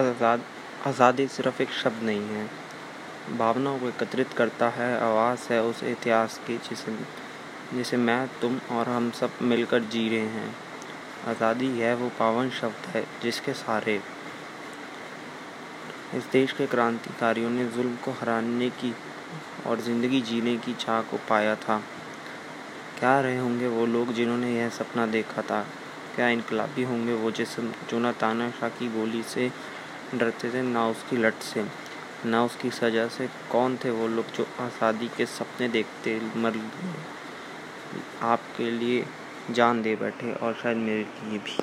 आज़ाद, आज़ादी सिर्फ़ एक शब्द नहीं है। भावनाओं को एकत्रित करता है, आवाज़ है उस इतिहास की जिसे जिसे मैं, तुम और हम सब मिलकर जी रहे हैं। आज़ादी है वो पावन शब्द है, जिसके सारे इस देश के क्रांतिकारियों ने जुल्म को हराने की और ज़िंदगी जीने की चाह को पाया था। क्या रहे होंगे वो लोग जिन्होंने यह सपना देखा था? क्या इनकलाबी होंगे वो जिसम, जो ना तानाशाह की गोली से डरते थे ना उसकी लट से, ना उसकी सज़ा से। कौन थे वो लोग जो आज़ादी के सपने देखते मर आपके लिए जान दे बैठे और शायद मेरे लिए भी।